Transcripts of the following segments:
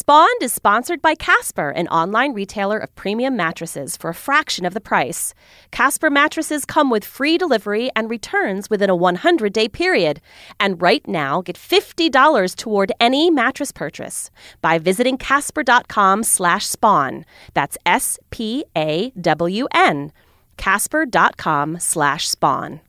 Spawned is sponsored by Casper, an online retailer of premium mattresses for a fraction of the price. Casper mattresses come with free delivery and returns within a 100 day period. And right now, get $50 toward any mattress purchase by visiting casper.com slash spawn. That's S P A W N. Casper.com slash spawn.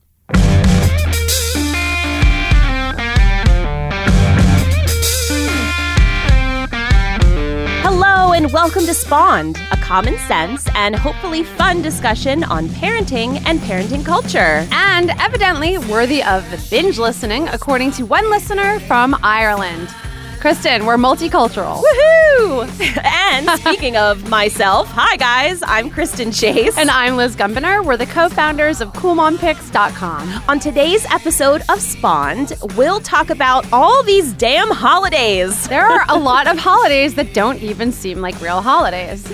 And welcome to Spawned, a common sense and hopefully fun discussion on parenting and parenting culture. And evidently worthy of binge listening, according to one listener from Ireland. Kristen, we're multicultural. Woohoo! and speaking of myself, hi guys, I'm Kristen Chase. And I'm Liz Gumbiner. We're the co founders of CoolMomPicks.com. On today's episode of Spawned, we'll talk about all these damn holidays. There are a lot of holidays that don't even seem like real holidays.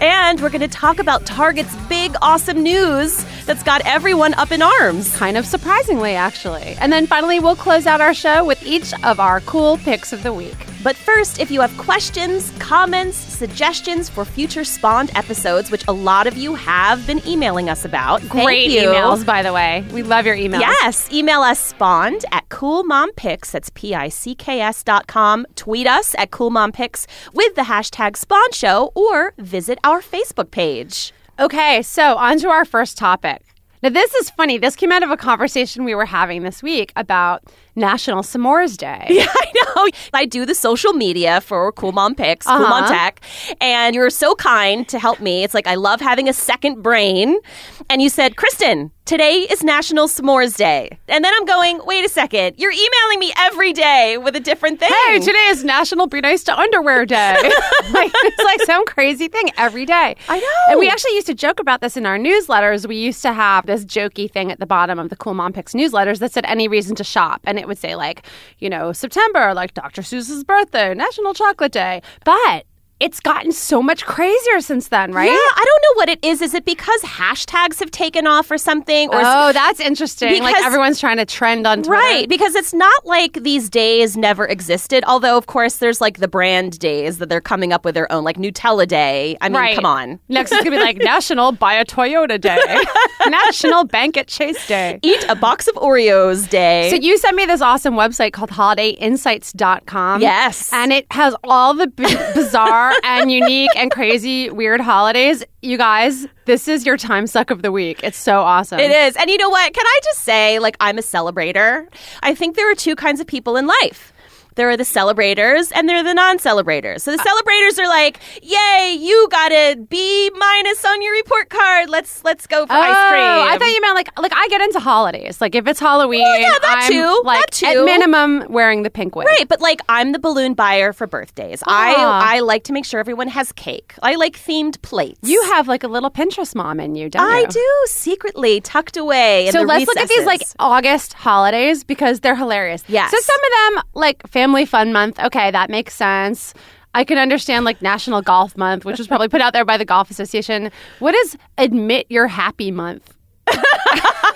And we're going to talk about Target's big, awesome news that's got everyone up in arms. Kind of surprisingly, actually. And then finally, we'll close out our show with each of our cool picks of the week. But first, if you have questions, comments, suggestions for future Spawned episodes, which a lot of you have been emailing us about, great emails, by the way. We love your emails. Yes, email us spawned at coolmompicks, that's P-I-C-K-S dot com. Tweet us at coolmompicks with the hashtag Spawn Show or visit our Facebook page. Okay, so on to our first topic. Now, this is funny. This came out of a conversation we were having this week about National S'mores Day. Yeah, I know. I do the social media for Cool Mom Picks, Cool Mom Uh-huh. Tech, and you were so kind to help me. It's like I love having a second brain. And you said, Kristen, today is National S'mores Day. And then I'm going, wait a second, you're emailing me every day with a different thing. Hey, today is National Be Nice to Underwear Day. like, it's like some crazy thing every day. I know. And we actually used to joke about this in our newsletters. We used to have this jokey thing at the bottom of the Cool Mom Picks newsletters that said any reason to shop. And it would say, like, you know, September, like Dr. Seuss's birthday, National Chocolate Day. But it's gotten so much crazier since then, right? Yeah, I don't know what it is. Is it because hashtags have taken off or something? Or Oh, that's interesting. like Because- everyone's trying to trend on Twitter. Right, because it's not like these days never existed. Although, of course, there's like the brand days that they're coming up with their own, like Nutella Day. I mean, Right. come on. Next is gonna be like National Buy a Toyota Day, National Bank at Chase Day. Eat a box of Oreos Day. So you sent me this awesome website called holidayinsights.com. Yes. And it has all the b- bizarre and unique and crazy weird holidays. You guys, this is your time suck of the week. It's so awesome. It is. And you know what? Can I just say, like, I'm a celebrator. I think there are two kinds of people in life. There are the celebrators and there are the non-celebrators. So the celebrators are like, "Yay, you got a B minus on your report card. Let's let's go for Oh, ice cream." I thought you meant like like I get into holidays. Like if it's Halloween, yeah, that I'm too, like that too. at minimum wearing the pink wig. Right, but like I'm the balloon buyer for birthdays. Ah. I I like to make sure everyone has cake. I like themed plates. You have like a little Pinterest mom in you, don't I you? I do secretly tucked away. In So the let's look at these like. August holidays because they're hilarious. Yes. So some of them, like Family Fun Month, okay, that makes sense. I can understand like National Golf Month, which was probably put out there by the Golf Association. What is Admit You're Happy Month?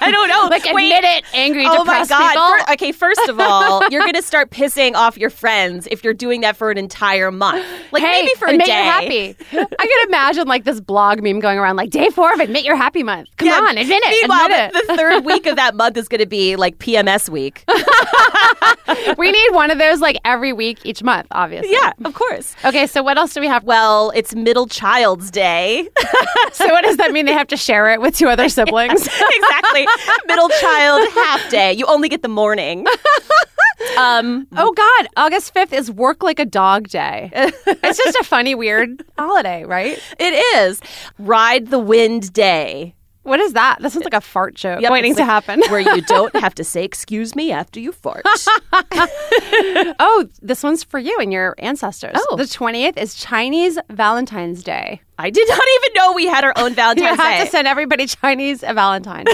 I don't know. Like Wait. admit it, angry, Oh my depressed god! people. Fir- okay, first of all, you're gonna start pissing off your friends if you're doing that for an entire month. Like hey, maybe for a admit day. you're happy. I can imagine like this blog meme going around like day four of Admit You're Happy Month. Come Yeah, on, admit it. Meanwhile, admit it. the, the third week of that month is going to be like PMS week. we need one of those like every week each month, obviously. yeah, of course. Okay, so what else do we have? Well, it's Middle Child's Day. So what does that mean? They have to share it with two other siblings? exactly. Middle child half day. You only get the morning. Um, Oh God, August 5th is work like a dog day. it's just a funny, weird holiday, right? it is Ride the Wind Day. What is that? That sounds like a fart joke Yep, waiting it's to like happen. where you don't have to say excuse me after you fart. oh, this one's for you and your ancestors. Oh. The 20th is Chinese Valentine's Day. I did not even know we had our own Valentine's You Valentine's have Day. to send everybody Chinese a Valentine.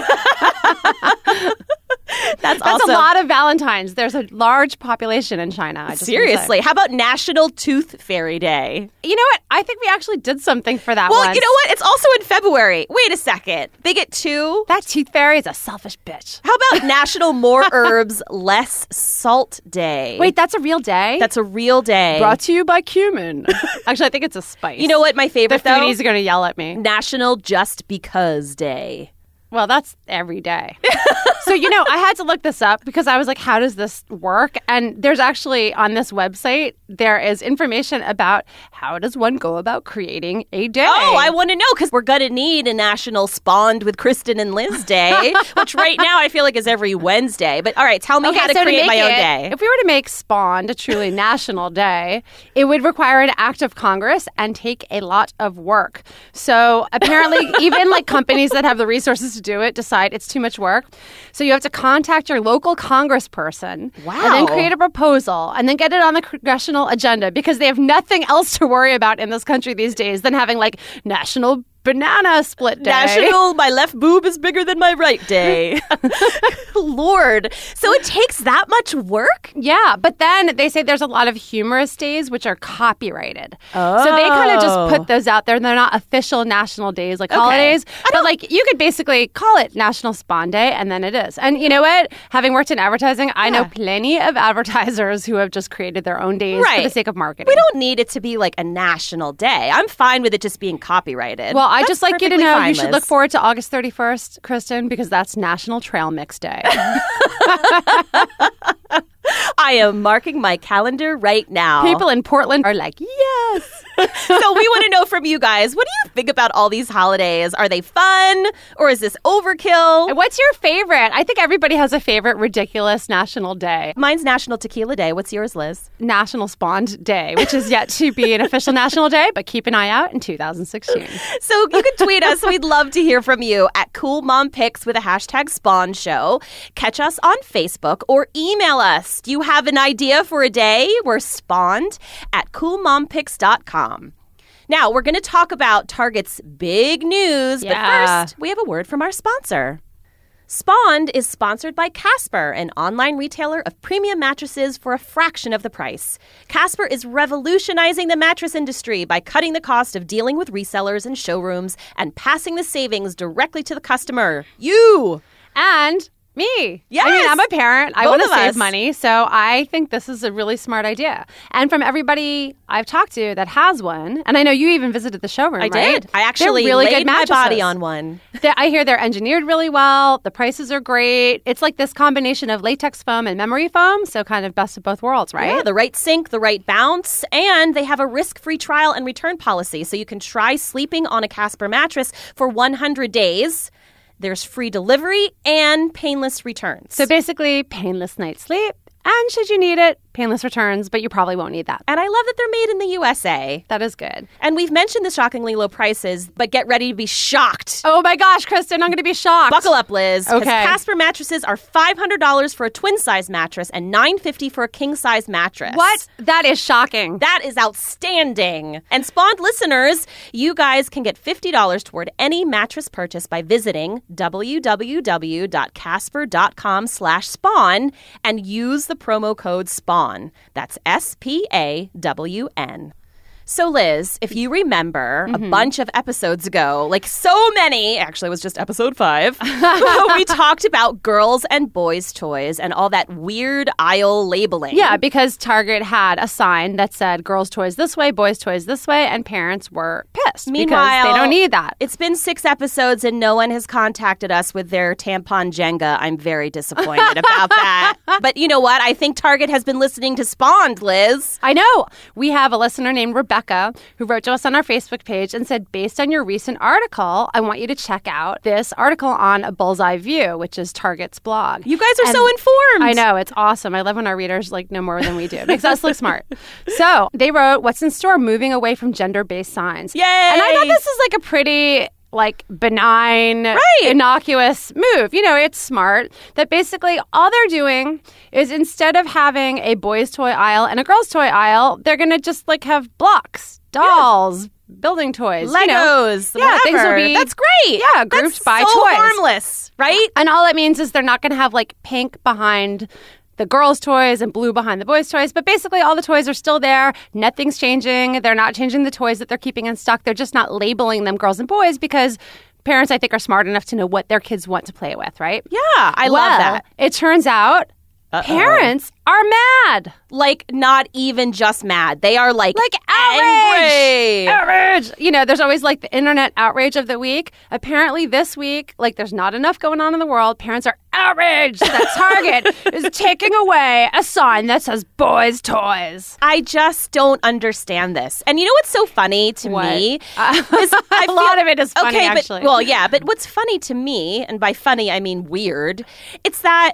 That's, That's awesome. a lot of Valentines. There's a large population in China. I just. Seriously, how about National Tooth Fairy Day? You know what? I think we actually did something for that Well, once. you know what? It's also in February. Wait a second. They get two. That tooth fairy is a selfish bitch. How about National More Herbs, Less Salt Day? Wait, that's a real day? that's a real day. brought to you by cumin. actually, I think it's a spice. you know what? My The favorite though. foodies are going to yell at me. National Just Because Day. Well, that's every day. so, you know, I had to look this up because I was like, how does this work? And there's actually on this website, there is information about how does one go about creating a day. Oh, I want to know because we're gonna need a National Spawned with Kristen and Liz Day, which right now I feel like is every Wednesday. But all right, tell me how to so create make my own it- day. If we were to make Spawned a truly national day, it would require an act of Congress and take a lot of work. So apparently, even like companies that have the resources to do it decide it's too much work. So you have to contact your local congressperson and Wow. then create a proposal and then get it on the congressional agenda because they have nothing else to worry about in this country these days than having like national banana split day. National, my left boob is bigger than my right day. Lord. So it takes that much work? Yeah, but then they say there's a lot of humorous days which are copyrighted. So they kind of Oh. just put those out there. They're not official national days like holidays, but like you could basically call it National Spawn Day and then it is. And you know what? Having worked in advertising, I know plenty of advertisers who have just created their own days for the sake of marketing. We don't need it to be like a national day. I'm fine with it just being copyrighted. well, I just like you to know you should look forward to August 31st, Kristen, because that's National Trail Mix Day. I am marking my calendar right now. People in Portland are like, yes. so we want to know from you guys, what do you think about all these holidays? Are they fun or is this overkill? What's your favorite? I think everybody has a favorite ridiculous national day. Mine's National Tequila Day. What's yours, Liz? National Spawned Day, which is yet to be an official national day, but keep an eye out in 2016. So you can tweet us. We'd love to hear from you at Cool Mom Picks with a hashtag Spawn Show. Catch us on Facebook or email us. Do you have an idea for a day? We're spawned at coolmompicks.com. Now, we're going to talk about Target's big news, Yeah. but first, we have a word from our sponsor. Spawned is sponsored by Casper, an online retailer of premium mattresses for a fraction of the price. Casper is revolutionizing the mattress industry by cutting the cost of dealing with resellers and showrooms and passing the savings directly to the customer. You! And me. I mean, I'm a parent. I want to save us. money. So I think this is a really smart idea. And from everybody I've talked to that has one, and I know you even visited the showroom, I right? did. I They're actually really laid good my body on one. They- I hear they're engineered really well. The prices are great. It's like this combination of latex foam and memory foam. So kind of best of both worlds, right? Yeah, the right sink, the right bounce, and they have a risk-free trial and return policy, so you can try sleeping on a Casper mattress for 100 days. There's free delivery and painless returns. So basically, painless night's sleep. And should you need it, painless returns, but you probably won't need that. and I love that they're made in the USA. That is good. And we've mentioned the shockingly low prices, but get ready to be shocked. Oh my gosh, Kristen, I'm going to be shocked. Buckle up, Liz. Okay. Casper mattresses are $500 for a twin size mattress and 950 for a king size mattress. What? That is shocking. That is outstanding. And Spawned listeners, you guys can get $50 toward any mattress purchase by visiting www.casper.com slash spawn and use the promo code SPAWN. That's S-P-A-W-N. So, Liz, if you remember a mm-hmm. bunch of episodes ago, like so many, actually, it was just episode five, we talked about girls and boys' toys and all that weird aisle labeling. yeah, because Target had a sign that said girls' toys this way, boys' toys this way, and parents were pissed Meanwhile, because they don't need that. It's been six episodes and no one has contacted us with their tampon Jenga. I'm very disappointed about that. But you know what? I think Target has been listening to Spawned, Liz. I know. We have a listener named Rebecca who wrote to us on our Facebook page and said, based on your recent article, I want you to check out this article on a Bullseye View, which is Target's blog. You guys are And- so informed. I know it's awesome. I love when our readers like know more than we do. It makes us look smart. So they wrote, "What's in store? Moving away from gender-based signs." Yay! And I thought this is like a pretty like benign, Right. innocuous move. You know, it's smart that basically all they're doing is instead of having a boys' toy aisle and a girls' toy aisle, they're going to just like have blocks, dolls, building toys, you know. Legos, Yeah, things will be- That's great. Yeah, grouped That's by so toys. harmless, right? And all it means is they're not going to have like pink behind the girls' toys and blue behind the boys' toys. But basically, all the toys are still there. Nothing's changing. They're not changing the toys that they're keeping in stock. They're just not labeling them girls and boys because parents, I think, are smart enough to know what their kids want to play with, right? Yeah, I Well, love that. It turns out parents are mad. Like not even just mad. They are like Like outrage. Outrage. You know, there's always like the internet outrage of the week. Apparently, this week, like there's not enough going on in the world. Parents are outraged that Target is taking away a sign that says boys' toys. I just don't understand this. And you know what's so funny to What? me? Uh, a lot of it is funny, okay, actually. But, well, yeah, but what's funny to me, and by funny I mean weird, it's that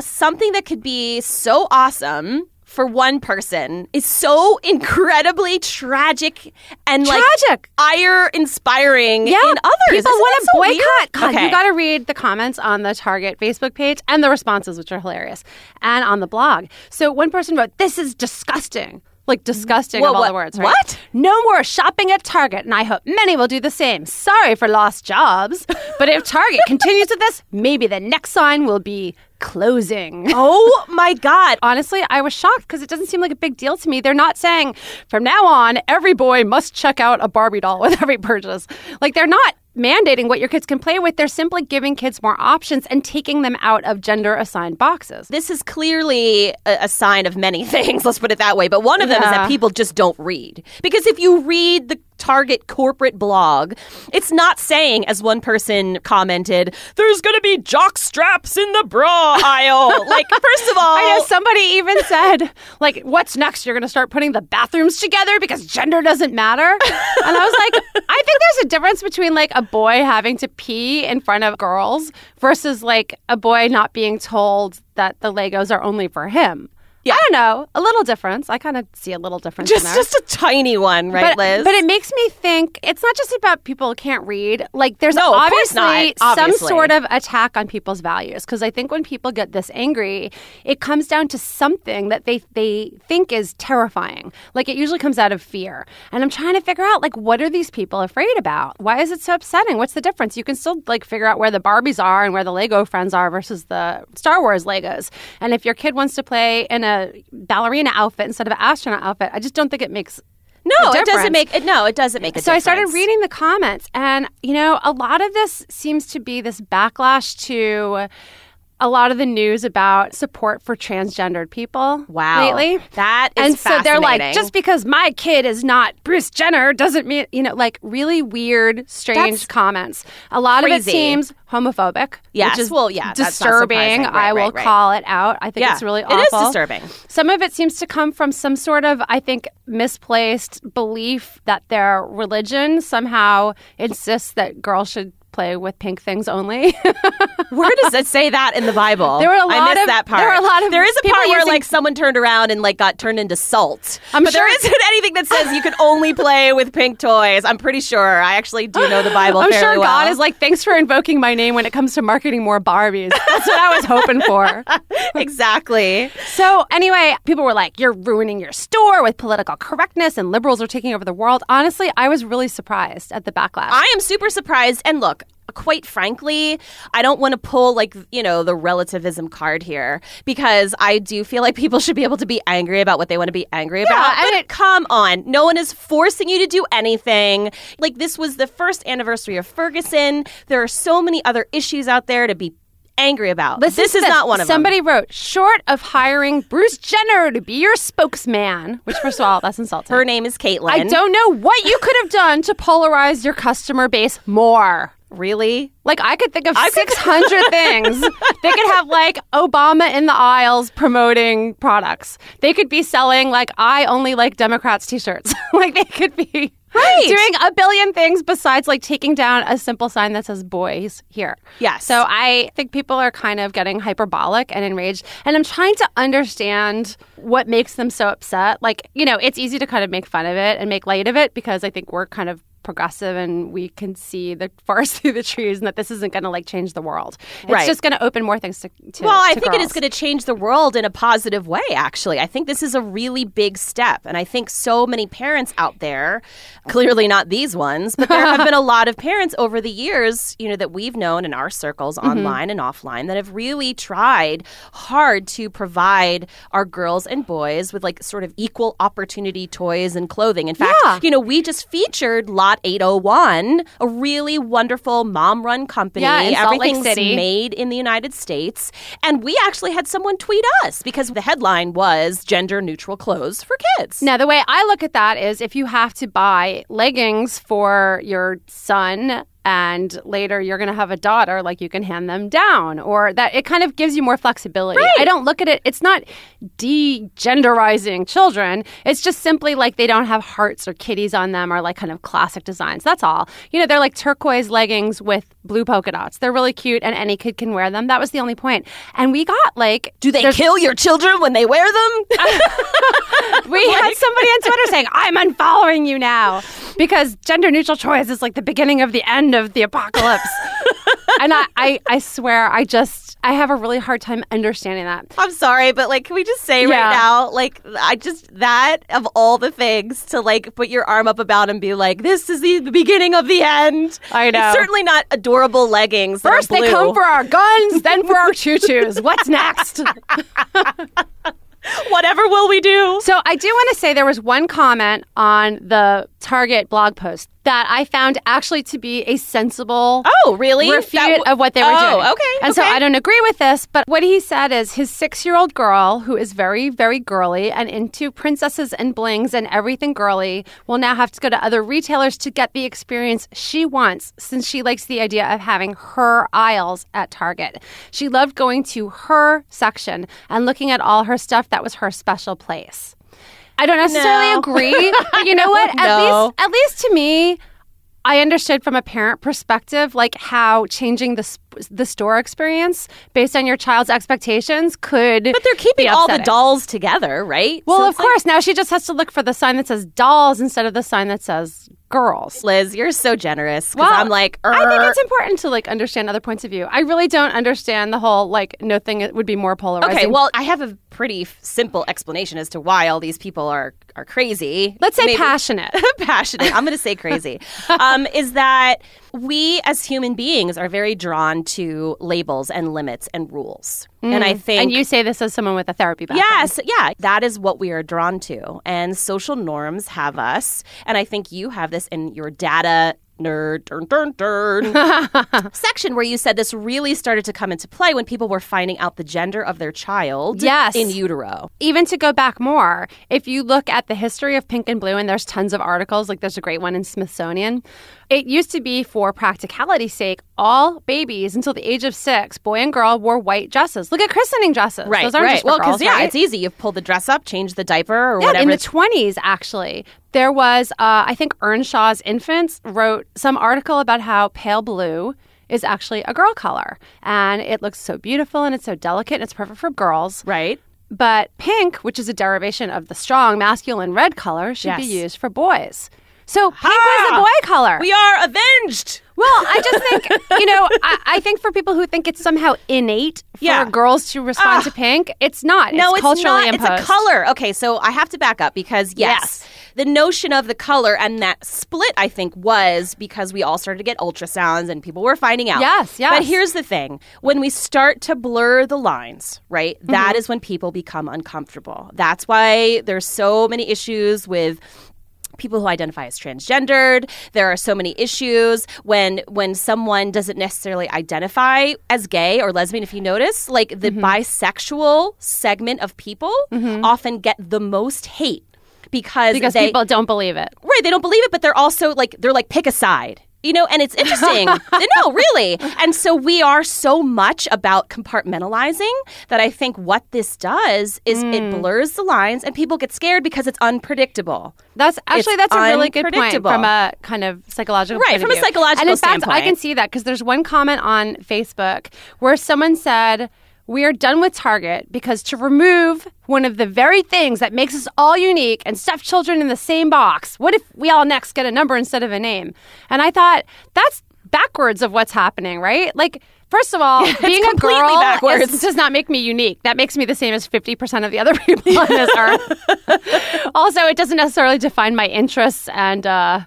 something that could be so awesome for one person is so incredibly tragic and like Tragic. ire inspiring Yeah, in others. People Isn't want to so boycott. God, Okay. You got to read the comments on the Target Facebook page and the responses, which are hilarious, and on the blog. So one person wrote, "This is disgusting." Like disgusting Well, of all what- the words. Right? what? No more shopping at Target, and I hope many will do the same. Sorry for lost jobs, but if Target continues with this, maybe the next sign will be closing. Oh my god. Honestly, I was shocked because it doesn't seem like a big deal to me. They're not saying from now on every boy must check out a Barbie doll with every purchase. Like they're not mandating what your kids can play with. They're simply giving kids more options and taking them out of gender assigned boxes. This is clearly a, a sign of many things, let's put it that way. But one of them is that people just don't read. Because if you read the Target corporate blog, it's not saying, as one person commented, there's going to be jock straps in the bra aisle. like, first of all, I know somebody even said, like, what's next? You're going to start putting the bathrooms together because gender doesn't matter? And I was like, I think there's a difference between like a boy having to pee in front of girls versus like a boy not being told that the Legos are only for him. Yeah. I don't know. A little difference. I kind of see a little difference just, there. just a tiny one, right, but, Liz? but it makes me think it's not just about people who can't read. Like there's No, course obviously, some sort of attack on people's values. Because I think when people get this angry, it comes down to something that they they think is terrifying. Like it usually comes out of fear. And I'm trying to figure out like what are these people afraid about? Why is it so upsetting? What's the difference? You can still like figure out where the Barbies are and where the Lego friends are versus the Star Wars Legos. And if your kid wants to play in a ballerina outfit instead of an astronaut outfit, I just don't think it makes no, it doesn't make it. No, it doesn't make a so I started reading the comments, and you know, a lot of this seems to be this backlash to a lot of the news about support for transgendered people Wow. lately. That is and so they're like, just because my kid is not Bruce Jenner doesn't mean, you know, like really weird, strange That's comments. A lot of it seems homophobic. Yes, which is well, yeah, disturbing. Right, I will right, right. call it out. I think Yeah, it's really it is disturbing. Some of it seems to come from some sort of, I think, misplaced belief that their religion somehow insists that girls should play with pink things only. Where does it say that in the Bible? There were a I lot missed of- that part. there were a lot of There is a part where using- like someone turned around and like got turned into salt. I'm but there sure- isn't anything that says you can only play with pink toys. I'm pretty sure. I actually do know the Bible. I'm sure God well. is like, thanks for invoking my name when it comes to marketing more Barbies. That's what I was hoping for. exactly. So, anyway, people were like, you're ruining your store with political correctness and liberals are taking over the world. Honestly, I was really surprised at the backlash. I am super surprised. And look, quite frankly, I don't want to pull like, you know, the relativism card here because I do feel like people should be able to be angry about what they want to be angry about. and But come on. No one is forcing you to do anything. Like, this was the first anniversary of Ferguson. There are so many other issues out there to be angry about. Listen this is not one of Somebody them. Somebody wrote, short of hiring Bruce Jenner to be your spokesman, which, first of all, that's insulting. Her name is Caitlyn. I don't know what you could have done to polarize your customer base more. Really? Like I could think of could- six hundred things. They could have like Obama in the aisles promoting products. They could be selling like I only like Democrats t-shirts. like they could be Right. doing a billion things besides like taking down a simple sign that says boys here. Yes. So I think people are kind of getting hyperbolic and enraged. And I'm trying to understand what makes them so upset. Like, you know, it's easy to kind of make fun of it and make light of it because I think we're kind of progressive and we can see the forest through the trees and that this isn't going to like change the world. It's Right. just going to open more things to, to Well, I to think it is going to change the world in a positive way, actually. I think this is a really big step. And I think so many parents out there, clearly not these ones, but there have been a lot of parents over the years, you know, that we've known in our circles, Mm-hmm. online and offline, that have really tried hard to provide our girls and boys with like sort of equal opportunity toys and clothing. In fact, Yeah. you know, we just featured Lot 801, a really wonderful mom run company. Yeah, in Salt Lake Everything's City. made in the United States. And we actually had someone tweet us because the headline was gender neutral clothes for kids. Now, the way I look at that is if you have to buy leggings for your son and later you're going to have a daughter, like you can hand them down, or that it kind of gives you more flexibility. I don't look at it, it's not de-genderizing children. It's just simply like they don't have hearts or kitties on them or like kind of classic designs. That's all. You know, they're like turquoise leggings with blue polka dots. They're really cute and any kid can wear them. That was the only point. And we got like Do they kill your children when they wear them? We had somebody on Twitter saying, I'm unfollowing you now because gender neutral choice is like the beginning of the end of the apocalypse. and I, I, I swear, I just, I have a really hard time understanding that. I'm sorry, but like, can we just say Yeah. right now, like, I just, that of all the things to like put your arm up about and be like, this is the, the beginning of the end. I know. It's certainly not adorable leggings. First, they come for our guns, then for our choo choos. What's next? Whatever will we do? So I do want to say there was one comment on the Target blog post that I found actually to be a sensible Oh, really? refute w- of what they were oh, doing. okay, And so. I don't agree with this, but what he said is his six year old girl, who is very, very girly and into princesses and blings and everything girly, will now have to go to other retailers to get the experience she wants since she likes the idea of having her aisles at Target. She loved going to her section and looking at all her stuff that was her special place. I don't necessarily No. agree, but you know what? At No. least, at least to me, I understood from a parent perspective, like how changing the sp- the store experience based on your child's expectations could. But they're keeping all the dolls together, right? Well, So of it's like, course. now she just has to look for the sign that says dolls instead of the sign that says girls. Liz, you're so generous. Well, I'm like, I think it's important to like understand other points of view. I really don't understand the whole like no thing it would be more polarizing. Okay, well, I have a pretty f- simple explanation as to why all these people are are crazy. let's say Maybe- passionate. passionate. I'm going to say crazy. um, is that we as human beings are very drawn to labels and limits and rules, and I think Mm. and you say this as someone with a therapy background. Yes, yeah, that is what we are drawn to. And social norms have us, and I think you have this in your data nerd dun, dun, dun, section where you said this really started to come into play when people were finding out the gender of their child Yes. in utero. even to go back more, if you look at the history of pink and blue, and there's tons of articles, like there's a great one in Smithsonian, it used to be for practicality's sake, all babies until the age of six, boy and girl, wore white dresses. Look at christening dresses. Right, Those aren't right. just for well, girls, yeah, right? it's easy. You pull the dress up, change the diaper, or Yeah, whatever. in the 20s, actually, there was, uh, I think Earnshaw's Infants wrote some article about how pale blue is actually a girl color. And it looks so beautiful and it's so delicate and it's perfect for girls. right. But pink, which is a derivation of the strong masculine red color, should be used for boys. So pink was the boy color. We are avenged. well, I just think, you know, I, I think for people who think it's somehow innate for Yeah. girls to respond Ah. to pink, it's not. No, it's, it's, culturally not. imposed. It's a color. Okay, so I have to back up because yes, Yes. the notion of the color and that split, I think, was because we all started to get ultrasounds and people were finding out. Yes, yes. But here's the thing: when we start to blur the lines, right, Mm-hmm. that is when people become uncomfortable. That's why there's so many issues with people who identify as transgendered there are so many issues when when someone doesn't necessarily identify as gay or lesbian if you notice like the Mm-hmm. bisexual segment of people often get the most hate because because they people don't believe it. right they don't believe it but they're also like they're like pick a side you know and it's interesting. No really. And so we are so much about compartmentalizing that i think what this does is Mm. it blurs the lines and people get scared because it's unpredictable. That's actually It's that's a really good point from a kind of psychological Right, from a psychological And in fact, I can see that because there's one comment on Facebook where someone said, we are done with Target because to remove one of the very things that makes us all unique and stuff children in the same box, what if we all next get a number instead of a name? And I thought, that's backwards of what's happening, right? Like, First of all, Yeah, being a girl backwards. is- does not make me unique. That makes me the same as 50% of the other people on this earth. also, it doesn't necessarily define my interests and uh,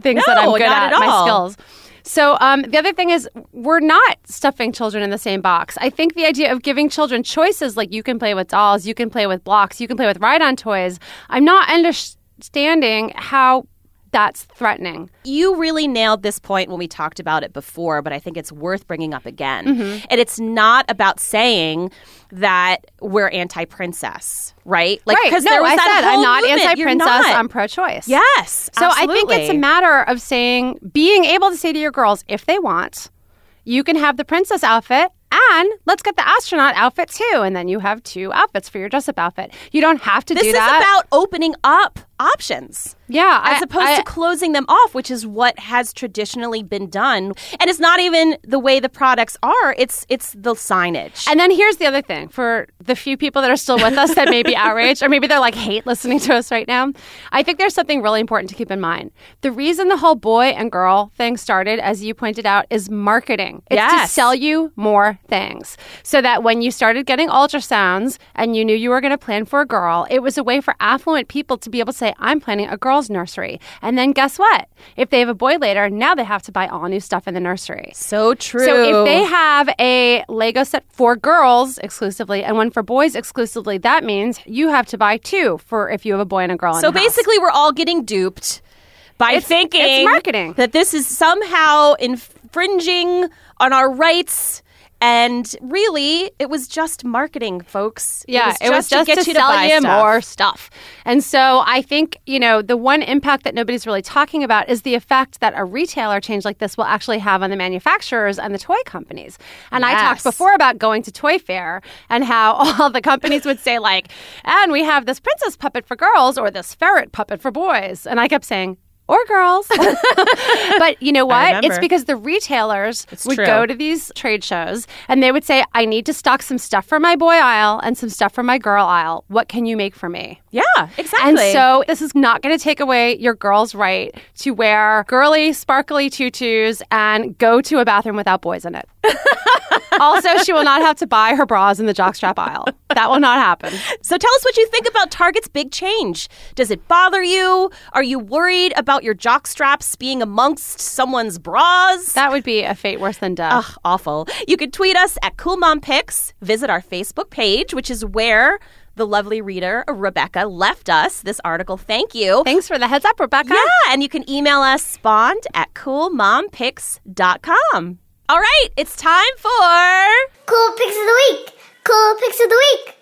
things that I'm No, good at, at my skills. So um, the other thing is, we're not stuffing children in the same box. I think the idea of giving children choices, like you can play with dolls, you can play with blocks, you can play with ride-on toys. I'm not understanding how that's threatening. You really nailed this point when we talked about it before, but I think it's worth bringing up again. Mm-hmm. And it's not about saying that we're anti-princess, right? Like, right? 'cause No, there was I that said I'm not anti-princess. I'm pro-choice. Yes. So I think it's a matter of saying, being able to say to your girls, if they want, you can have the princess outfit and let's get the astronaut outfit too. And then you have two outfits for your dress up outfit. You don't have to This do is about opening up options. yeah. as I- opposed I- to closing them off, which is what has traditionally been done. And it's not even the way the products are; it's it's the signage. And then here's the other thing for the few people that are still with us that may be outraged, or maybe they're like hate listening to us right now. I think there's something really important to keep in mind. The reason the whole boy and girl thing started, as you pointed out, is marketing. It's to sell you more things. So that when you started getting ultrasounds and you knew you were going to plan for a girl, it was a way for affluent people to be able to say, I'm planning a girl's nursery. And then guess what? If they have a boy later, now they have to buy all new stuff in the nursery. so true. So if they have a Lego set for girls exclusively and one for boys exclusively, that means you have to buy two for if you have a boy and a girl. in So the house. basically, we're all getting duped by It's- thinking it's marketing. that this is somehow infringing on our rights. And really, it was just marketing, folks. Yeah, it was just, to get to you sell to buy you stuff. more stuff. And so I think, you know, the one impact that nobody's really talking about is the effect that a retailer change like this will actually have on the manufacturers and the toy companies. And I talked before about going to Toy Fair and how all the companies would say, like, and we have this princess puppet for girls or this ferret puppet for boys. And I kept saying, or girls. but you know what? It's because the retailers would true. go to these trade shows and they would say, I need to stock some stuff for my boy aisle and some stuff for my girl aisle. What can you make for me? Yeah, exactly. And so this is not going to take away your girl's right to wear girly, sparkly tutus and go to a bathroom without boys in it. also, she will not have to buy her bras in the jockstrap aisle. That will not happen. So tell us what you think about Target's big change. Does it bother you? Are you worried about your jock straps being amongst someone's bras? That would be a fate worse than death. Ugh, awful. You could tweet us at Cool Mom Picks. Visit our Facebook page, which is where the lovely reader Rebecca left us this article. Thank you. Thanks for the heads up, Rebecca. Yeah, and you can email us spawned at coolmompicks.com. All right, it's time for Cool Picks of the Week. Cool Picks of the Week.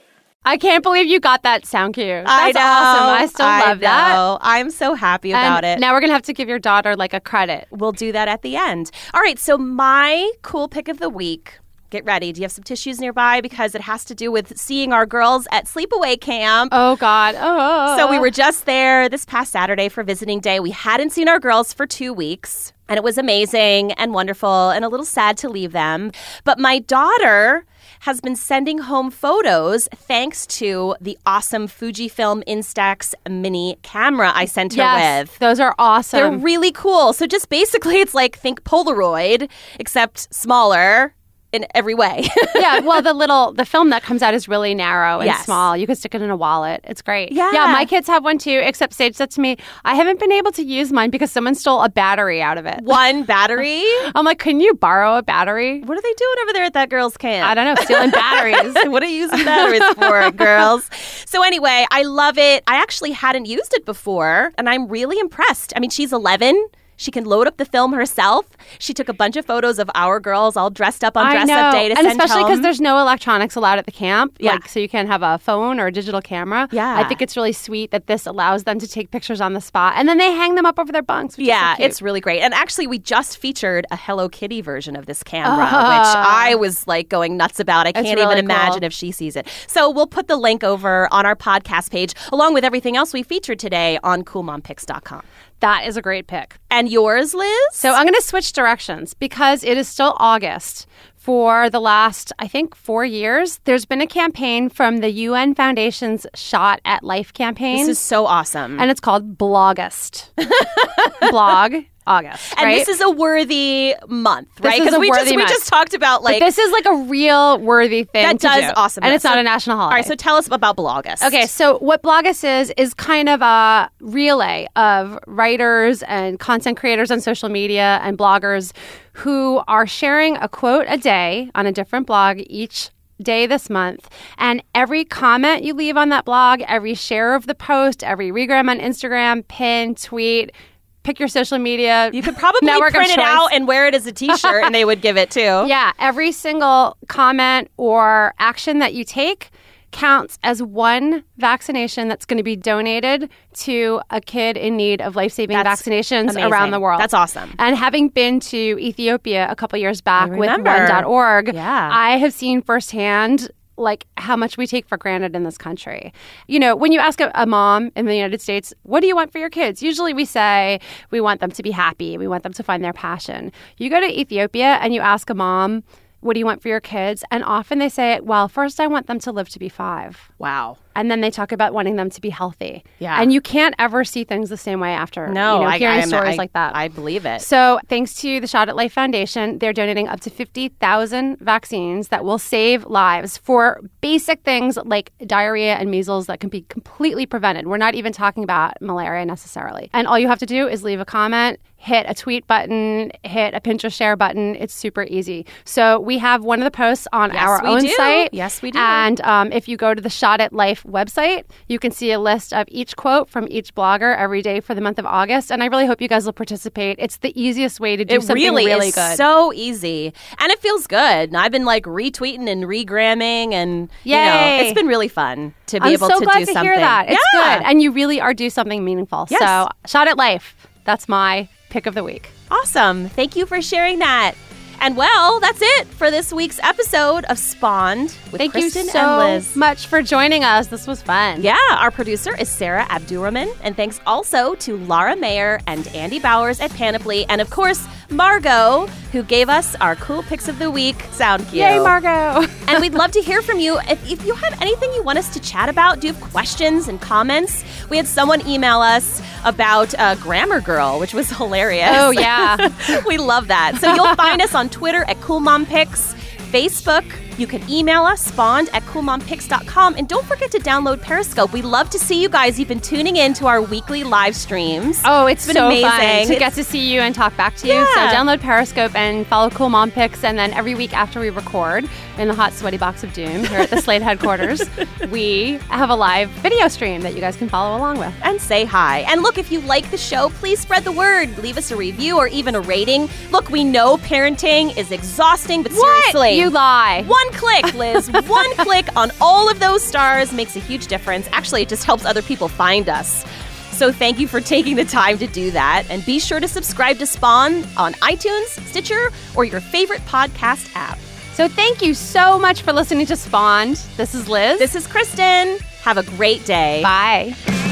I can't believe you got that sound cue. That's I know, awesome. I still I love that. I'm so happy And about it. Now we're gonna have to give your daughter like a credit. We'll do that at the end. All right, so my cool pick of the week. Get ready. Do you have some tissues nearby? Because it has to do with seeing our girls at sleepaway camp. Oh God. Oh. So we were just there this past Saturday for visiting day. We hadn't seen our girls for two weeks, and it was amazing and wonderful and a little sad to leave them. But my daughter has been sending home photos thanks to the awesome Fujifilm Instax mini camera I sent her Yes, with. those are awesome. They're really cool. So just basically, it's like think Polaroid, except smaller in every way. yeah, well, the little the film that comes out is really narrow and Yes. small. You can stick it in a wallet. It's great. Yeah. yeah. My kids have one too. Except Sage said to me, "I haven't been able to use mine because someone stole a battery out of it." One battery. I'm like, "Can you borrow a battery?" What are they doing over there at that girl's camp? I don't know, stealing batteries. what are you using batteries for, girls? So anyway, I love it. I actually hadn't used it before, and I'm really impressed. I mean, she's 11. She can load up the film herself. She took a bunch of photos of our girls all dressed up on I dress know, up day to and send especially because there's no electronics allowed at the camp. Yeah. like so you can't have a phone or a digital camera. Yeah. I think it's really sweet that this allows them to take pictures on the spot, and then they hang them up over their bunks. Which yeah, is so it's really great. And actually, we just featured a Hello Kitty version of this camera, which Ah. I was like going nuts about. I can't really even imagine cool. if she sees it. So we'll put the link over on our podcast page, along with everything else we featured today on CoolMomPicks.com. That is a great pick. And yours, Liz? So I'm going to switch directions because it is still August. For the last, I think, four years, there's been a campaign from the UN Foundation's Shot at Life campaign. this is so awesome. and it's called Blogust. Blog August. And right? this is a worthy month, This right? Because we just we just talked about like But this is like a real worthy thing. that does do. awesome. and it's So- not a national holiday. All right, so tell us about Blogust. Okay, so what Blogust is is kind of a relay of writers and content creators on social media and bloggers who are sharing a quote a day on a different blog each day this month. And every comment you leave on that blog, every share of the post, every regram on Instagram, pin, tweet, pick your social media. You could probably network print it out and wear it as a T-shirt, and they would give it too. Yeah, every single comment or action that you take counts as one vaccination that's going to be donated to a kid in need of life-saving That's vaccinations amazing. around the world. That's awesome. And having been to Ethiopia a couple years back with one.org, Yeah. I have seen firsthand like how much we take for granted in this country. You know, when you ask a, a mom in the United States, what do you want for your kids? Usually we say we want them to be happy, we want them to find their passion. You go to Ethiopia and you ask a mom, what do you want for your kids? And often they say, well, first I want them to live to be 5. Wow. And then they talk about wanting them to be healthy. Yeah. And you can't ever see things the same way after No, you know, I, hearing I, stories I- like that. I believe it. So, thanks to the Shot at Life Foundation, they're donating up to 50,000 vaccines that will save lives for basic things like diarrhea and measles that can be completely prevented. We're not even talking about malaria necessarily. And all you have to do is leave a comment, hit a tweet button, hit a Pinterest share button. It's super easy. So, we have one of the posts on Yes, our own do. site. Yes, we do. And um, if you go to the Shot at Life website, you can see a list of each quote from each blogger every day for the month of August. And I really hope you guys will participate. It's the easiest way to do it something really, really is good. so easy, and it feels good. And I've been like retweeting and regramming, and you know, it's been really fun to be I'm able so to glad do to something. hear that. It's yeah. good. And you really are do something meaningful. Yes. So, Shot at Life. That's my pick of the week. Awesome. Thank you for sharing that. And well, that's it for this week's episode of Spawned with Thank Kristen you so much for joining us. This was fun. Yeah, our producer is Sarah Abdurrahman, and thanks also to Laura Mayer and Andy Bowers at Panoply, and of course, Margot, who gave us our cool picks of the week sound cue. Yay, Margot. and we'd love to hear from you. If, if you have anything you want us to chat about, do you have questions and comments? We had someone email us about uh, Grammar Girl, which was hilarious. Oh, yeah. we love that. So you'll find us on Twitter at Cool Mom Picks, Facebook. You can email us, spawned at coolmompicks.com. And don't forget to download Periscope. We love to see you guys. You've been tuning in to our weekly live streams. Oh, it's been so amazing. fun to get to see you and talk back to you. Yeah. So download Periscope and follow Cool Mom Picks. And then every week after we record in the hot, sweaty box of doom here at the Slate headquarters, we have a live video stream that you guys can follow along with. and say hi. And look, if you like the show, please spread the word. Leave us a review or even a rating. Look, we know parenting is exhausting, but seriously. You lie. One click, Liz. one click on all of those stars makes a huge difference. Actually, it just helps other people find us. So thank you for taking the time to do that. And be sure to subscribe to Spawn on iTunes, Stitcher, or your favorite podcast app. So thank you so much for listening to Spawned. This is Liz. This is Kristen. Have a great day. Bye.